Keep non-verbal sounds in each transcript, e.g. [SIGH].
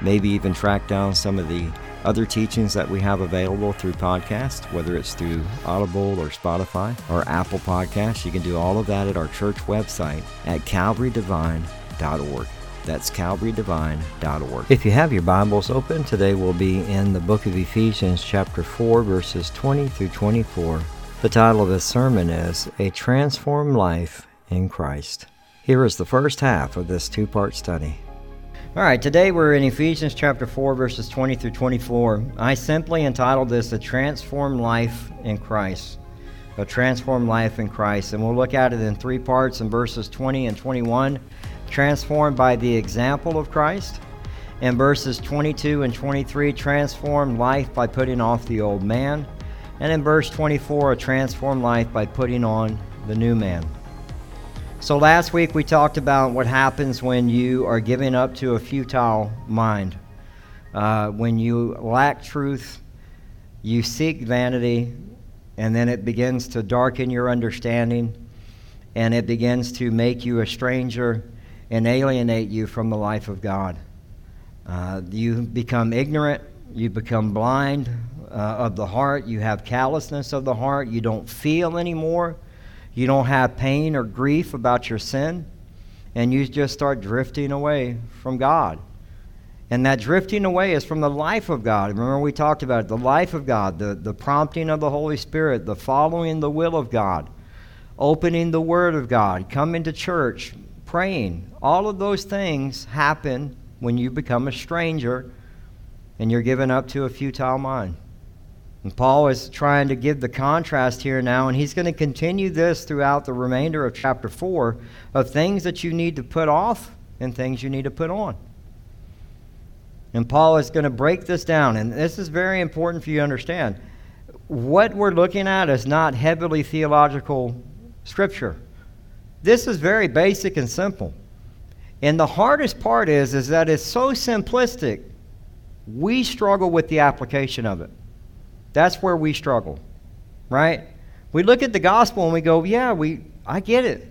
maybe even track down some of the other teachings that we have available through podcast, whether it's through Audible or Spotify or Apple Podcasts. You can do all of that at our church website at calvarydevine.org. That's calvarydevine.org. If you have your Bibles open, today we'll be in the book of Ephesians, chapter 4, verses 20 through 24. The title of this sermon is A Transformed Life in Christ. Here is the first half of this two part study. All right, today we're in Ephesians chapter 4, verses 20 through 24. I simply entitled this A Transformed Life in Christ. A Transformed Life in Christ. And we'll look at it in three parts in verses 20 and 21. Transformed by the example of Christ. In verses 22 and 23, transformed life by putting off the old man. And in verse 24, a transformed life by putting on the new man. So last week we talked about what happens when you are giving up to a futile mind. Uh, when you lack truth, you seek vanity, and then it begins to darken your understanding, and it begins to make you a stranger and alienate you from the life of God. Uh, you become ignorant, you become blind uh, of the heart, you have callousness of the heart, you don't feel anymore. You don't have pain or grief about your sin, and you just start drifting away from God. And that drifting away is from the life of God. Remember, we talked about it the life of God, the, the prompting of the Holy Spirit, the following the will of God, opening the Word of God, coming to church, praying. All of those things happen when you become a stranger and you're given up to a futile mind. And Paul is trying to give the contrast here now, and he's going to continue this throughout the remainder of chapter 4 of things that you need to put off and things you need to put on. And Paul is going to break this down, and this is very important for you to understand. What we're looking at is not heavily theological scripture. This is very basic and simple. And the hardest part is, is that it's so simplistic, we struggle with the application of it. That's where we struggle, right? We look at the gospel and we go, yeah, we, I get it.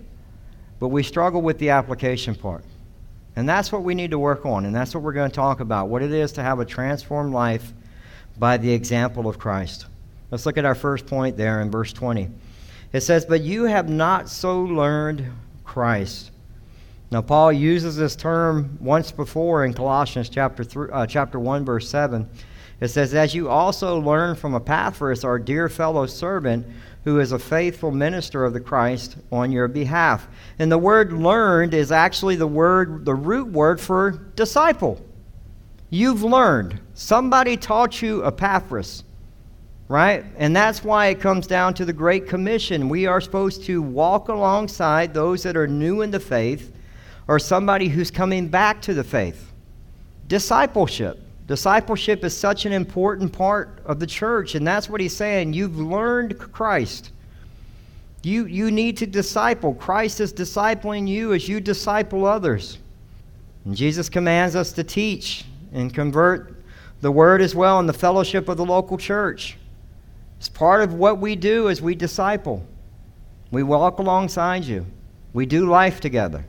But we struggle with the application part. And that's what we need to work on. And that's what we're going to talk about what it is to have a transformed life by the example of Christ. Let's look at our first point there in verse 20. It says, But you have not so learned Christ. Now, Paul uses this term once before in Colossians chapter, three, uh, chapter 1, verse 7. It says, As you also learn from Epaphras, our dear fellow servant, who is a faithful minister of the Christ on your behalf. And the word learned is actually the word, the root word for disciple. You've learned. Somebody taught you Epaphras, right? And that's why it comes down to the Great Commission. We are supposed to walk alongside those that are new in the faith or somebody who's coming back to the faith. Discipleship. Discipleship is such an important part of the church, and that's what he's saying. You've learned Christ. You, you need to disciple. Christ is discipling you as you disciple others. And Jesus commands us to teach and convert the word as well in the fellowship of the local church. It's part of what we do as we disciple. We walk alongside you. We do life together.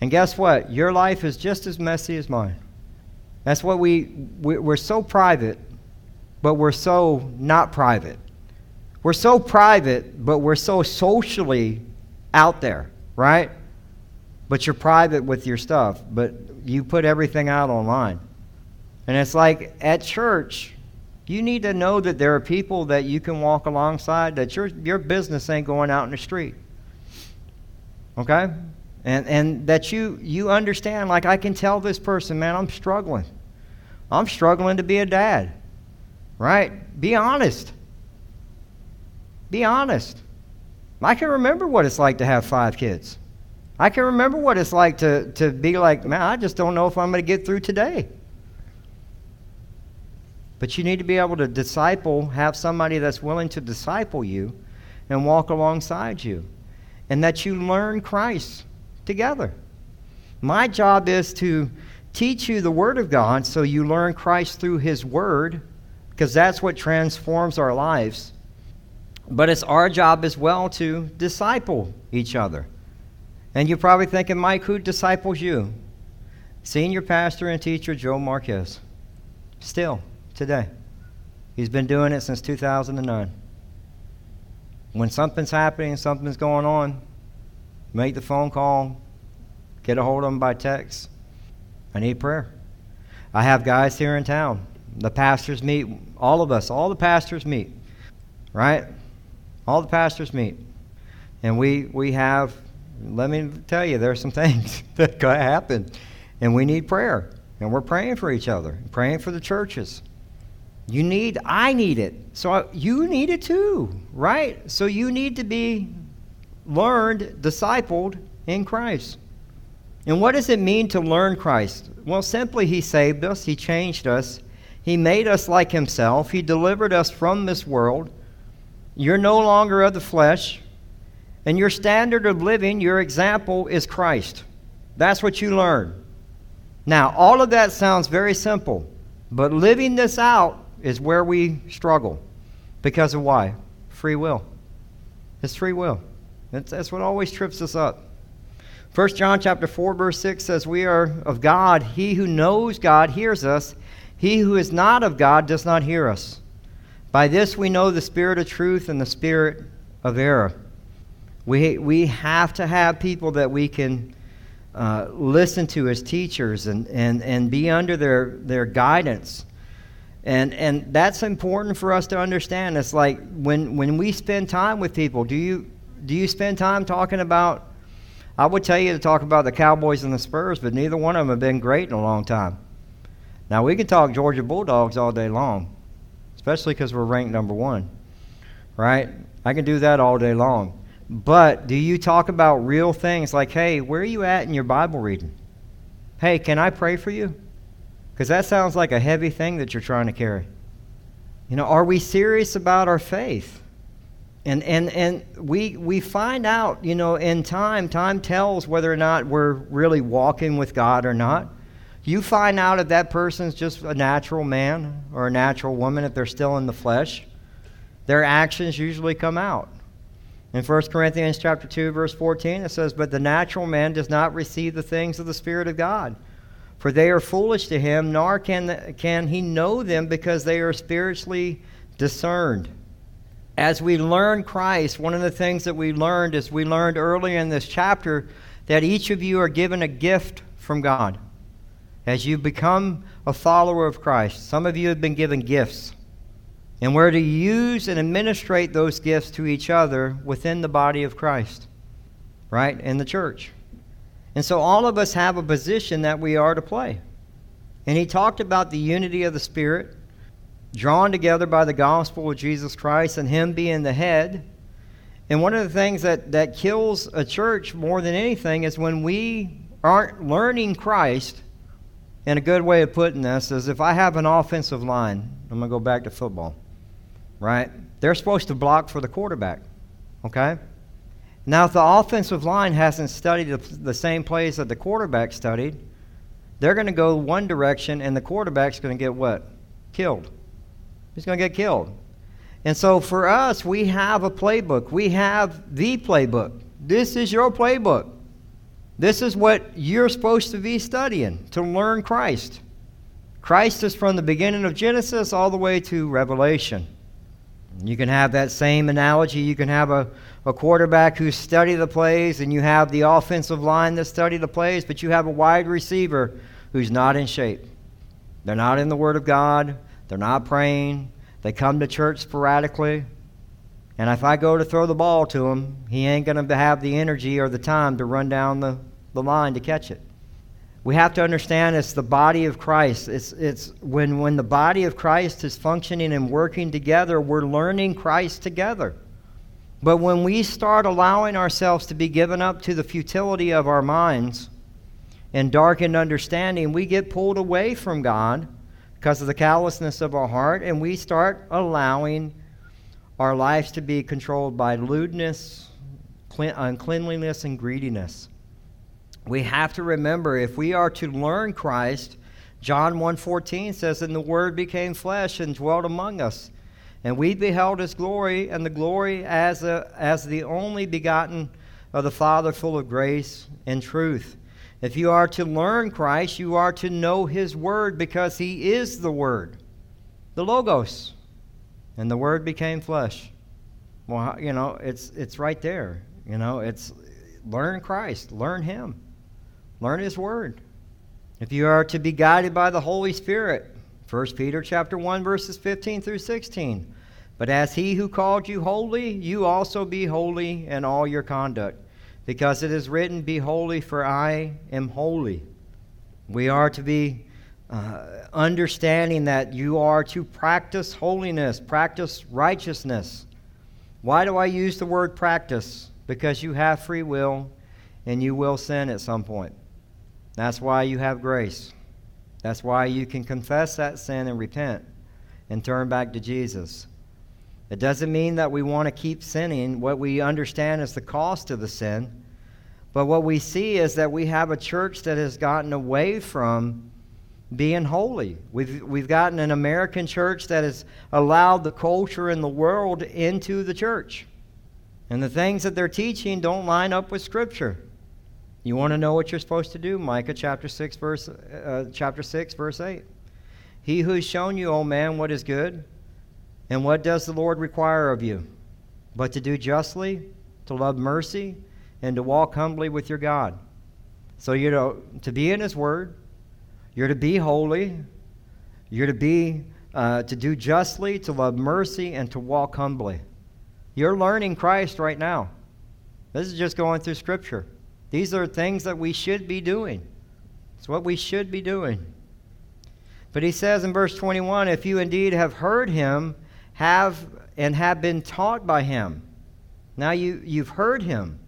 And guess what? Your life is just as messy as mine. That's what we, we're so private, but we're so not private. We're so private, but we're so socially out there, right? But you're private with your stuff, but you put everything out online. And it's like at church, you need to know that there are people that you can walk alongside, that your, your business ain't going out in the street. Okay? And, and that you, you understand, like, I can tell this person, man, I'm struggling. I'm struggling to be a dad. Right? Be honest. Be honest. I can remember what it's like to have five kids. I can remember what it's like to, to be like, man, I just don't know if I'm going to get through today. But you need to be able to disciple, have somebody that's willing to disciple you and walk alongside you. And that you learn Christ together. My job is to teach you the Word of God so you learn Christ through His Word, because that's what transforms our lives. But it's our job as well to disciple each other. And you're probably thinking, Mike, who disciples you? Senior pastor and teacher Joe Marquez. Still, today. He's been doing it since 2009. When something's happening, something's going on, make the phone call, get a hold of them by text. I need prayer. I have guys here in town. The pastors meet, all of us, all the pastors meet, right? All the pastors meet. And we, we have, let me tell you, there are some [LAUGHS] things that could happen. And we need prayer. And we're praying for each other, praying for the churches. You need, I need it. So uh, you need it too, right? So you need to be learned, discipled in Christ. And what does it mean to learn Christ? Well, simply, He saved us, He changed us, He made us like Himself, He delivered us from this world. You're no longer of the flesh, and your standard of living, your example, is Christ. That's what you learn. Now, all of that sounds very simple, but living this out is where we struggle. Because of why? Free will. It's free will. That's, that's what always trips us up. 1 John chapter 4 verse 6 says we are of God. He who knows God hears us. He who is not of God does not hear us. By this we know the spirit of truth and the spirit of error. We, we have to have people that we can uh, listen to as teachers and, and, and be under their, their guidance. And, and that's important for us to understand. It's like when, when we spend time with people, do you, do you spend time talking about I would tell you to talk about the Cowboys and the Spurs, but neither one of them have been great in a long time. Now, we can talk Georgia Bulldogs all day long, especially because we're ranked number one, right? I can do that all day long. But do you talk about real things like, hey, where are you at in your Bible reading? Hey, can I pray for you? Because that sounds like a heavy thing that you're trying to carry. You know, are we serious about our faith? And, and, and we, we find out, you know, in time, time tells whether or not we're really walking with God or not. You find out if that person's just a natural man or a natural woman, if they're still in the flesh. Their actions usually come out. In 1 Corinthians chapter 2, verse 14, it says, But the natural man does not receive the things of the Spirit of God, for they are foolish to him, nor can, can he know them because they are spiritually discerned as we learn Christ, one of the things that we learned is we learned earlier in this chapter that each of you are given a gift from God. As you become a follower of Christ, some of you have been given gifts. And we're to use and administrate those gifts to each other within the body of Christ, right? In the church. And so all of us have a position that we are to play. And he talked about the unity of the Spirit drawn together by the gospel of Jesus Christ and Him being the head. And one of the things that, that kills a church more than anything is when we aren't learning Christ. And a good way of putting this is if I have an offensive line, I'm going to go back to football, right? They're supposed to block for the quarterback, okay? Now, if the offensive line hasn't studied the, the same plays that the quarterback studied, they're going to go one direction and the quarterback's going to get what? Killed. He's going to get killed. And so for us, we have a playbook. We have the playbook. This is your playbook. This is what you're supposed to be studying to learn Christ. Christ is from the beginning of Genesis all the way to Revelation. You can have that same analogy. You can have a, a quarterback who study the plays, and you have the offensive line that study the plays, but you have a wide receiver who's not in shape. They're not in the Word of God. They're not praying. They come to church sporadically. And if I go to throw the ball to him, he ain't going to have the energy or the time to run down the the line to catch it. We have to understand it's the body of Christ. It's, it's when, when the body of Christ is functioning and working together, we're learning Christ together. But when we start allowing ourselves to be given up to the futility of our minds and darkened understanding, we get pulled away from God because of the callousness of our heart, and we start allowing our lives to be controlled by lewdness, uncleanliness, and greediness we have to remember if we are to learn Christ, John 1:14 says, "And the Word became flesh and dwelt among us, and we beheld His glory, and the glory as a, as the only begotten of the Father, full of grace and truth." If you are to learn Christ, you are to know His Word because He is the Word, the Logos, and the Word became flesh. Well, you know, it's it's right there. You know, it's learn Christ, learn Him. Learn his word. If you are to be guided by the Holy Spirit, 1 Peter chapter 1 verses 15 through 16. But as he who called you holy, you also be holy in all your conduct, because it is written, Be holy, for I am holy. We are to be uh, understanding that you are to practice holiness, practice righteousness. Why do I use the word practice? Because you have free will and you will sin at some point. That's why you have grace. That's why you can confess that sin and repent and turn back to Jesus. It doesn't mean that we want to keep sinning. What we understand is the cost of the sin. But what we see is that we have a church that has gotten away from being holy. We've, we've gotten an American church that has allowed the culture and the world into the church. And the things that they're teaching don't line up with Scripture. You want to know what you're supposed to do? Micah chapter 6 verse uh, chapter 6 verse 8. He who has shown you, O man, what is good, and what does the Lord require of you? But to do justly, to love mercy, and to walk humbly with your God. So you're to, to be in his word, you're to be holy, you're to be uh, to do justly, to love mercy, and to walk humbly. You're learning Christ right now. This is just going through Scripture. These are things that we should be doing. It's what we should be doing. But he says in verse 21 if you indeed have heard him, have and have been taught by him. Now you, you've heard him.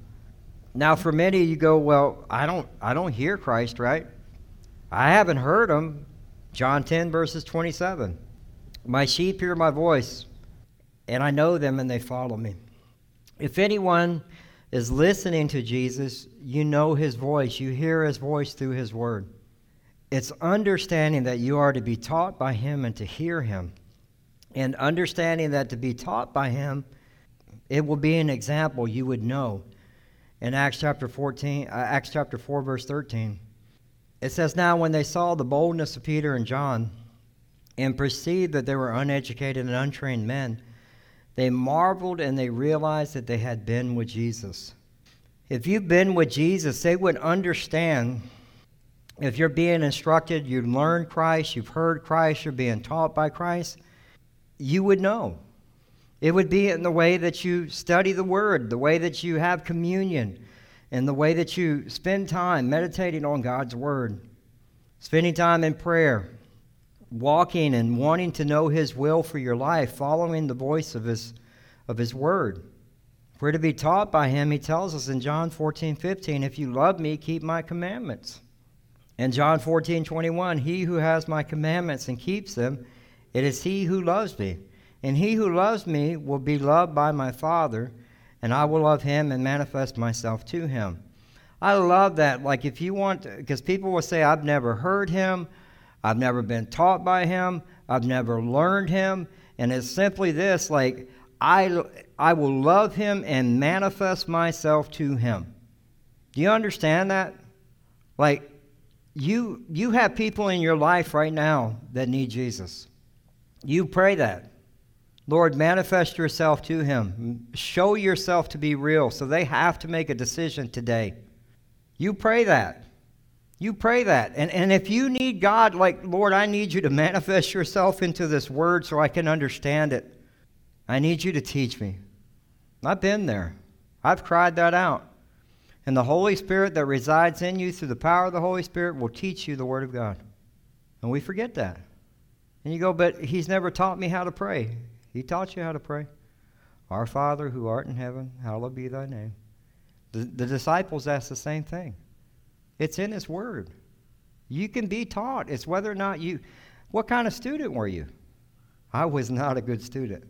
Now for many you go, well, I don't I don't hear Christ, right? I haven't heard him. John 10 verses 27. My sheep hear my voice, and I know them and they follow me. If anyone is listening to Jesus, you know his voice, you hear his voice through his word. It's understanding that you are to be taught by him and to hear him. And understanding that to be taught by him, it will be an example you would know. In Acts chapter 14, uh, Acts chapter 4 verse 13, it says now when they saw the boldness of Peter and John and perceived that they were uneducated and untrained men, they marveled and they realized that they had been with Jesus. If you've been with Jesus, they would understand. If you're being instructed, you've learned Christ, you've heard Christ, you're being taught by Christ, you would know. It would be in the way that you study the Word, the way that you have communion, and the way that you spend time meditating on God's Word, spending time in prayer, walking and wanting to know His will for your life, following the voice of His, of his Word. We're to be taught by Him, He tells us in John 14, 15, If you love me, keep my commandments. In John 14, 21, He who has my commandments and keeps them, it is he who loves me. And he who loves me will be loved by my Father, and I will love him and manifest myself to him. I love that. Like, if you want, because people will say, I've never heard him, I've never been taught by him. I've never learned him. And it's simply this like, I, I will love him and manifest myself to him. Do you understand that? Like, you, you have people in your life right now that need Jesus. You pray that. Lord, manifest yourself to him. Show yourself to be real. So they have to make a decision today. You pray that. You pray that. And, and if you need God, like, Lord, I need you to manifest yourself into this word so I can understand it, I need you to teach me. I've been there, I've cried that out. And the Holy Spirit that resides in you through the power of the Holy Spirit will teach you the Word of God. And we forget that. And you go, but He's never taught me how to pray. He taught you how to pray. Our Father who art in heaven, hallowed be thy name. The, the disciples asked the same thing. It's in His Word. You can be taught. It's whether or not you. What kind of student were you? I was not a good student.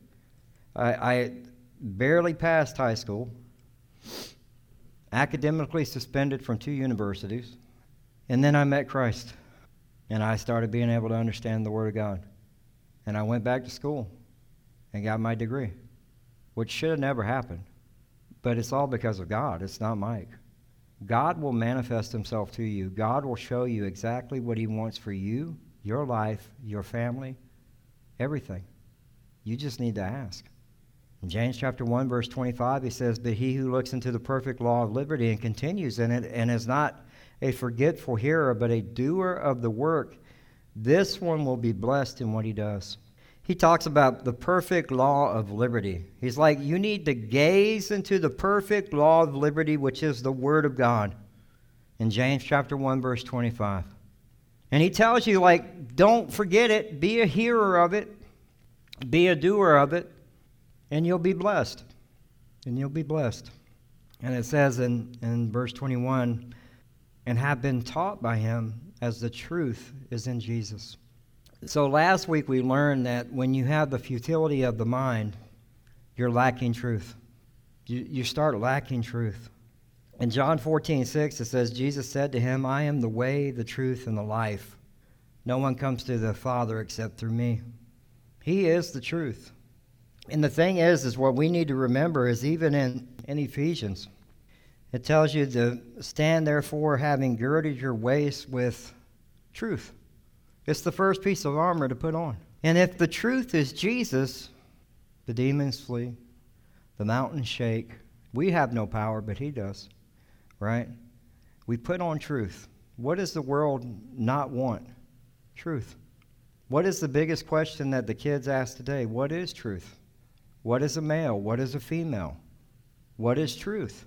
I, I barely passed high school academically suspended from two universities, and then I met Christ. And I started being able to understand the Word of God. And I went back to school and got my degree, which should have never happened. But it's all because of God, it's not Mike. God will manifest Himself to you. God will show you exactly what He wants for you, your life, your family, everything. You just need to ask. In James chapter 1, verse 25, he says, But he who looks into the perfect law of liberty and continues in it, and is not a forgetful hearer, but a doer of the work, this one will be blessed in what he does. He talks about the perfect law of liberty. He's like, You need to gaze into the perfect law of liberty, which is the Word of God. In James chapter 1, verse 25. And he tells you, like, don't forget it, be a hearer of it, be a doer of it and you'll be blessed. And you'll be blessed. And it says in, in verse 21 and have been taught by him as the truth is in Jesus. So last week we learned that when you have the futility of the mind, you're lacking truth. You, you start lacking truth. In John 14, 6, it says, Jesus said to him, I am the way, the truth, and the life. No one comes to the Father except through me. He is the truth. And the thing is, is what we need to remember is even in, in Ephesians, it tells you to stand therefore having girded your waist with truth. It's the first piece of armor to put on. And if the truth is Jesus, the demons flee, the mountains shake. We have no power, but he does, right? We put on truth. What does the world not want? Truth. What is the biggest question that the kids ask today? What is truth? What is a male? What is a female? What is truth?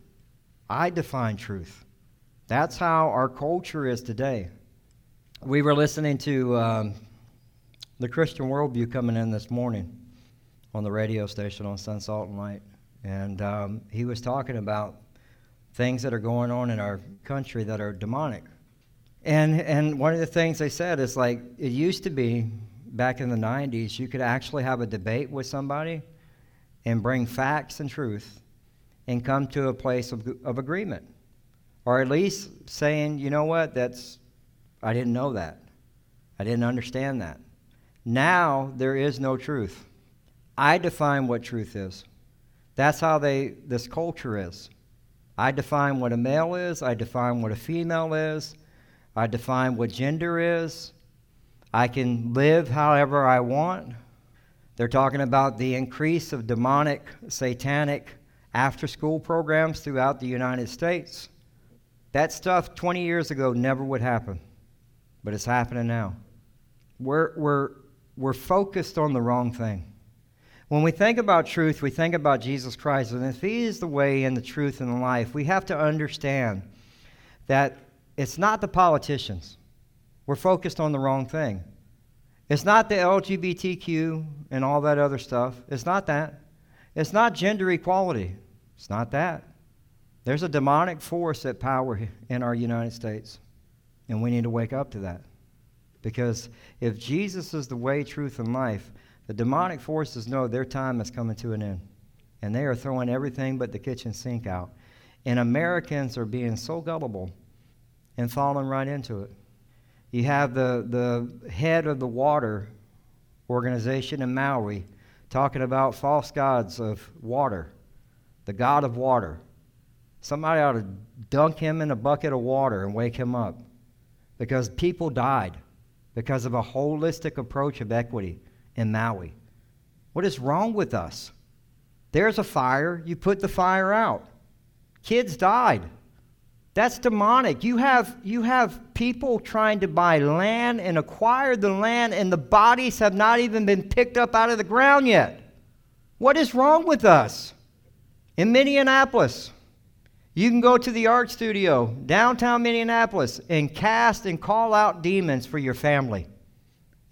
I define truth. That's how our culture is today. We were listening to um, the Christian Worldview coming in this morning on the radio station on Son, Salt, and Light. And um, he was talking about things that are going on in our country that are demonic. And, and one of the things they said is like, it used to be back in the 90s, you could actually have a debate with somebody and bring facts and truth and come to a place of, of agreement. Or at least saying, you know what, that's, I didn't know that. I didn't understand that. Now there is no truth. I define what truth is. That's how they, this culture is. I define what a male is, I define what a female is, I define what gender is. I can live however I want. They're talking about the increase of demonic, satanic after school programs throughout the United States. That stuff 20 years ago never would happen, but it's happening now. We're, we're, we're focused on the wrong thing. When we think about truth, we think about Jesus Christ, and if He is the way and the truth and the life, we have to understand that it's not the politicians. We're focused on the wrong thing. It's not the LGBTQ and all that other stuff. It's not that. It's not gender equality. It's not that. There's a demonic force at power in our United States, and we need to wake up to that. Because if Jesus is the way, truth, and life, the demonic forces know their time is coming to an end. And they are throwing everything but the kitchen sink out. And Americans are being so gullible and falling right into it. You have the, the head of the water organization in Maui talking about false gods of water, the god of water. Somebody ought to dunk him in a bucket of water and wake him up because people died because of a holistic approach of equity in Maui. What is wrong with us? There's a fire, you put the fire out. Kids died. That's demonic. You have, you have people trying to buy land and acquire the land, and the bodies have not even been picked up out of the ground yet. What is wrong with us? In Minneapolis, You can go to the art studio downtown Minneapolis and cast and call out demons for your family.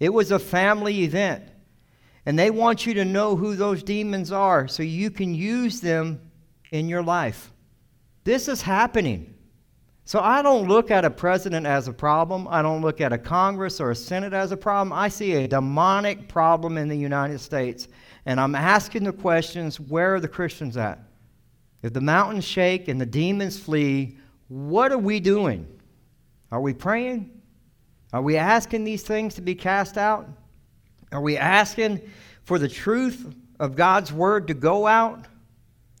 It was a family event. And they want you to know who those demons are so you can use them in your life. This is happening. So I don't look at a president as a problem. I don't look at a Congress or a Senate as a problem. I see a demonic problem in the United States. And I'm asking the questions where are the Christians at? If the mountains shake and the demons flee, what are we doing? Are we praying? Are we asking these things to be cast out? Are we asking for the truth of God's word to go out?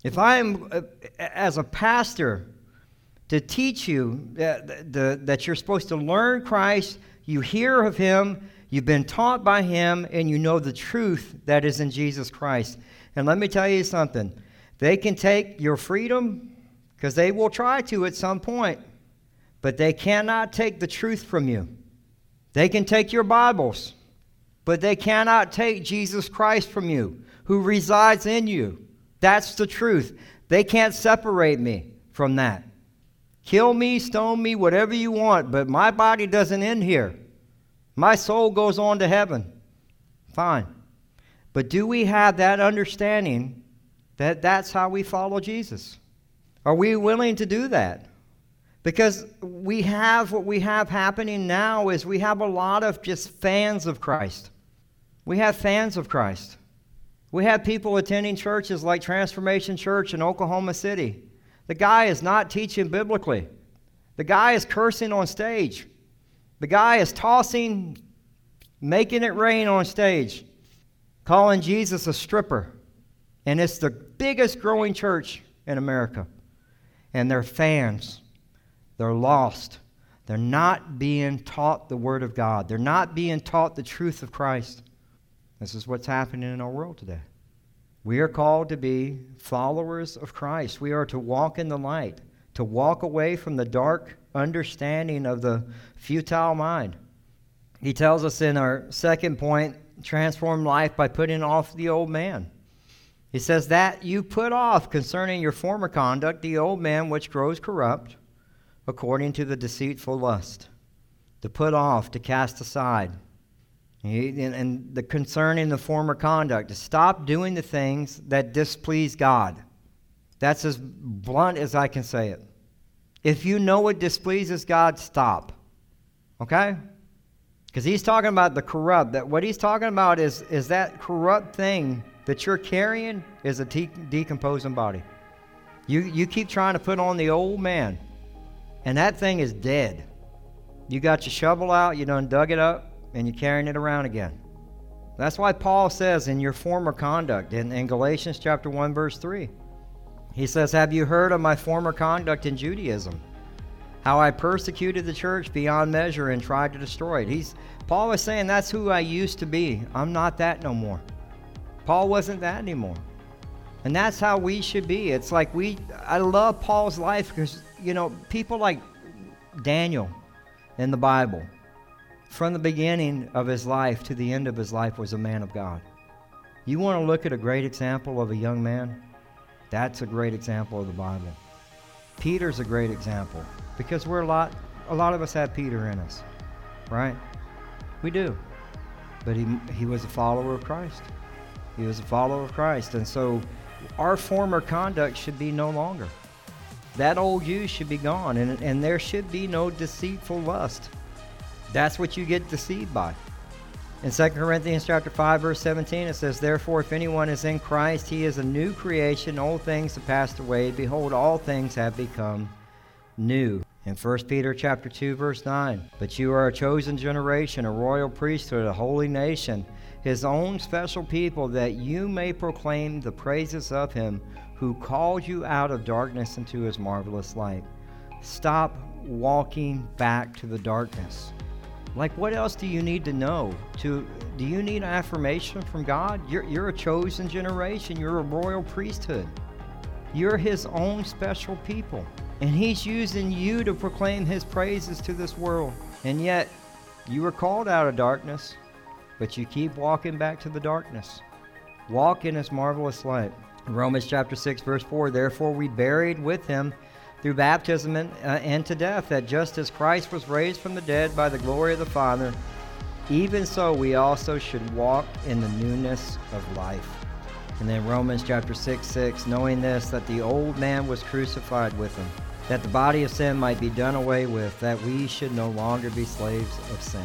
If I am, uh, as a pastor, to teach you that, that you're supposed to learn Christ, you hear of him, you've been taught by him, and you know the truth that is in Jesus Christ. And let me tell you something they can take your freedom, because they will try to at some point, but they cannot take the truth from you. They can take your Bibles, but they cannot take Jesus Christ from you, who resides in you. That's the truth. They can't separate me from that. Kill me, stone me, whatever you want, but my body doesn't end here. My soul goes on to heaven. Fine. But do we have that understanding that that's how we follow Jesus? Are we willing to do that? Because we have what we have happening now is we have a lot of just fans of Christ. We have fans of Christ. We have people attending churches like Transformation Church in Oklahoma City. The guy is not teaching biblically. The guy is cursing on stage. The guy is tossing, making it rain on stage, calling Jesus a stripper. And it's the biggest growing church in America. And they're fans. They're lost. They're not being taught the Word of God. They're not being taught the truth of Christ. This is what's happening in our world today. We are called to be followers of Christ. We are to walk in the light, to walk away from the dark understanding of the futile mind. He tells us in our second point transform life by putting off the old man. He says that you put off concerning your former conduct the old man which grows corrupt according to the deceitful lust, to put off, to cast aside. And the concerning the former conduct, to stop doing the things that displease God. That's as blunt as I can say it. If you know what displeases God, stop. Okay? Because he's talking about the corrupt. That what he's talking about is, is that corrupt thing that you're carrying is a de- decomposing body. You, you keep trying to put on the old man, and that thing is dead. You got your shovel out, you done dug it up, and you're carrying it around again. That's why Paul says in your former conduct in, in Galatians chapter 1, verse 3, he says, Have you heard of my former conduct in Judaism? How I persecuted the church beyond measure and tried to destroy it. He's Paul is saying that's who I used to be. I'm not that no more. Paul wasn't that anymore. And that's how we should be. It's like we, I love Paul's life because, you know, people like Daniel in the Bible, from the beginning of his life to the end of his life, was a man of God. You want to look at a great example of a young man? That's a great example of the Bible. Peter's a great example because we're a lot, a lot of us have Peter in us, right? We do. But he, he was a follower of Christ. He was a follower of Christ. And so our former conduct should be no longer. That old you should be gone, and, and there should be no deceitful lust. That's what you get deceived by. In 2 Corinthians chapter 5, verse 17, it says, Therefore, if anyone is in Christ, he is a new creation. Old things have passed away. Behold, all things have become new. In 1 Peter chapter 2, verse 9, But you are a chosen generation, a royal priesthood, a holy nation, his own special people, that you may proclaim the praises of him who called you out of darkness into his marvelous light. Stop walking back to the darkness. Like, what else do you need to know? To do you need affirmation from God? You're, you're a chosen generation. You're a royal priesthood. You're His own special people, and He's using you to proclaim His praises to this world. And yet, you were called out of darkness but you keep walking back to the darkness. Walk in his marvelous light. Romans chapter 6, verse 4 Therefore we buried with him through baptism and, uh, and to death, that just as Christ was raised from the dead by the glory of the Father, even so we also should walk in the newness of life. And then Romans chapter 6 6, knowing this, that the old man was crucified with him, that the body of sin might be done away with, that we should no longer be slaves of sin.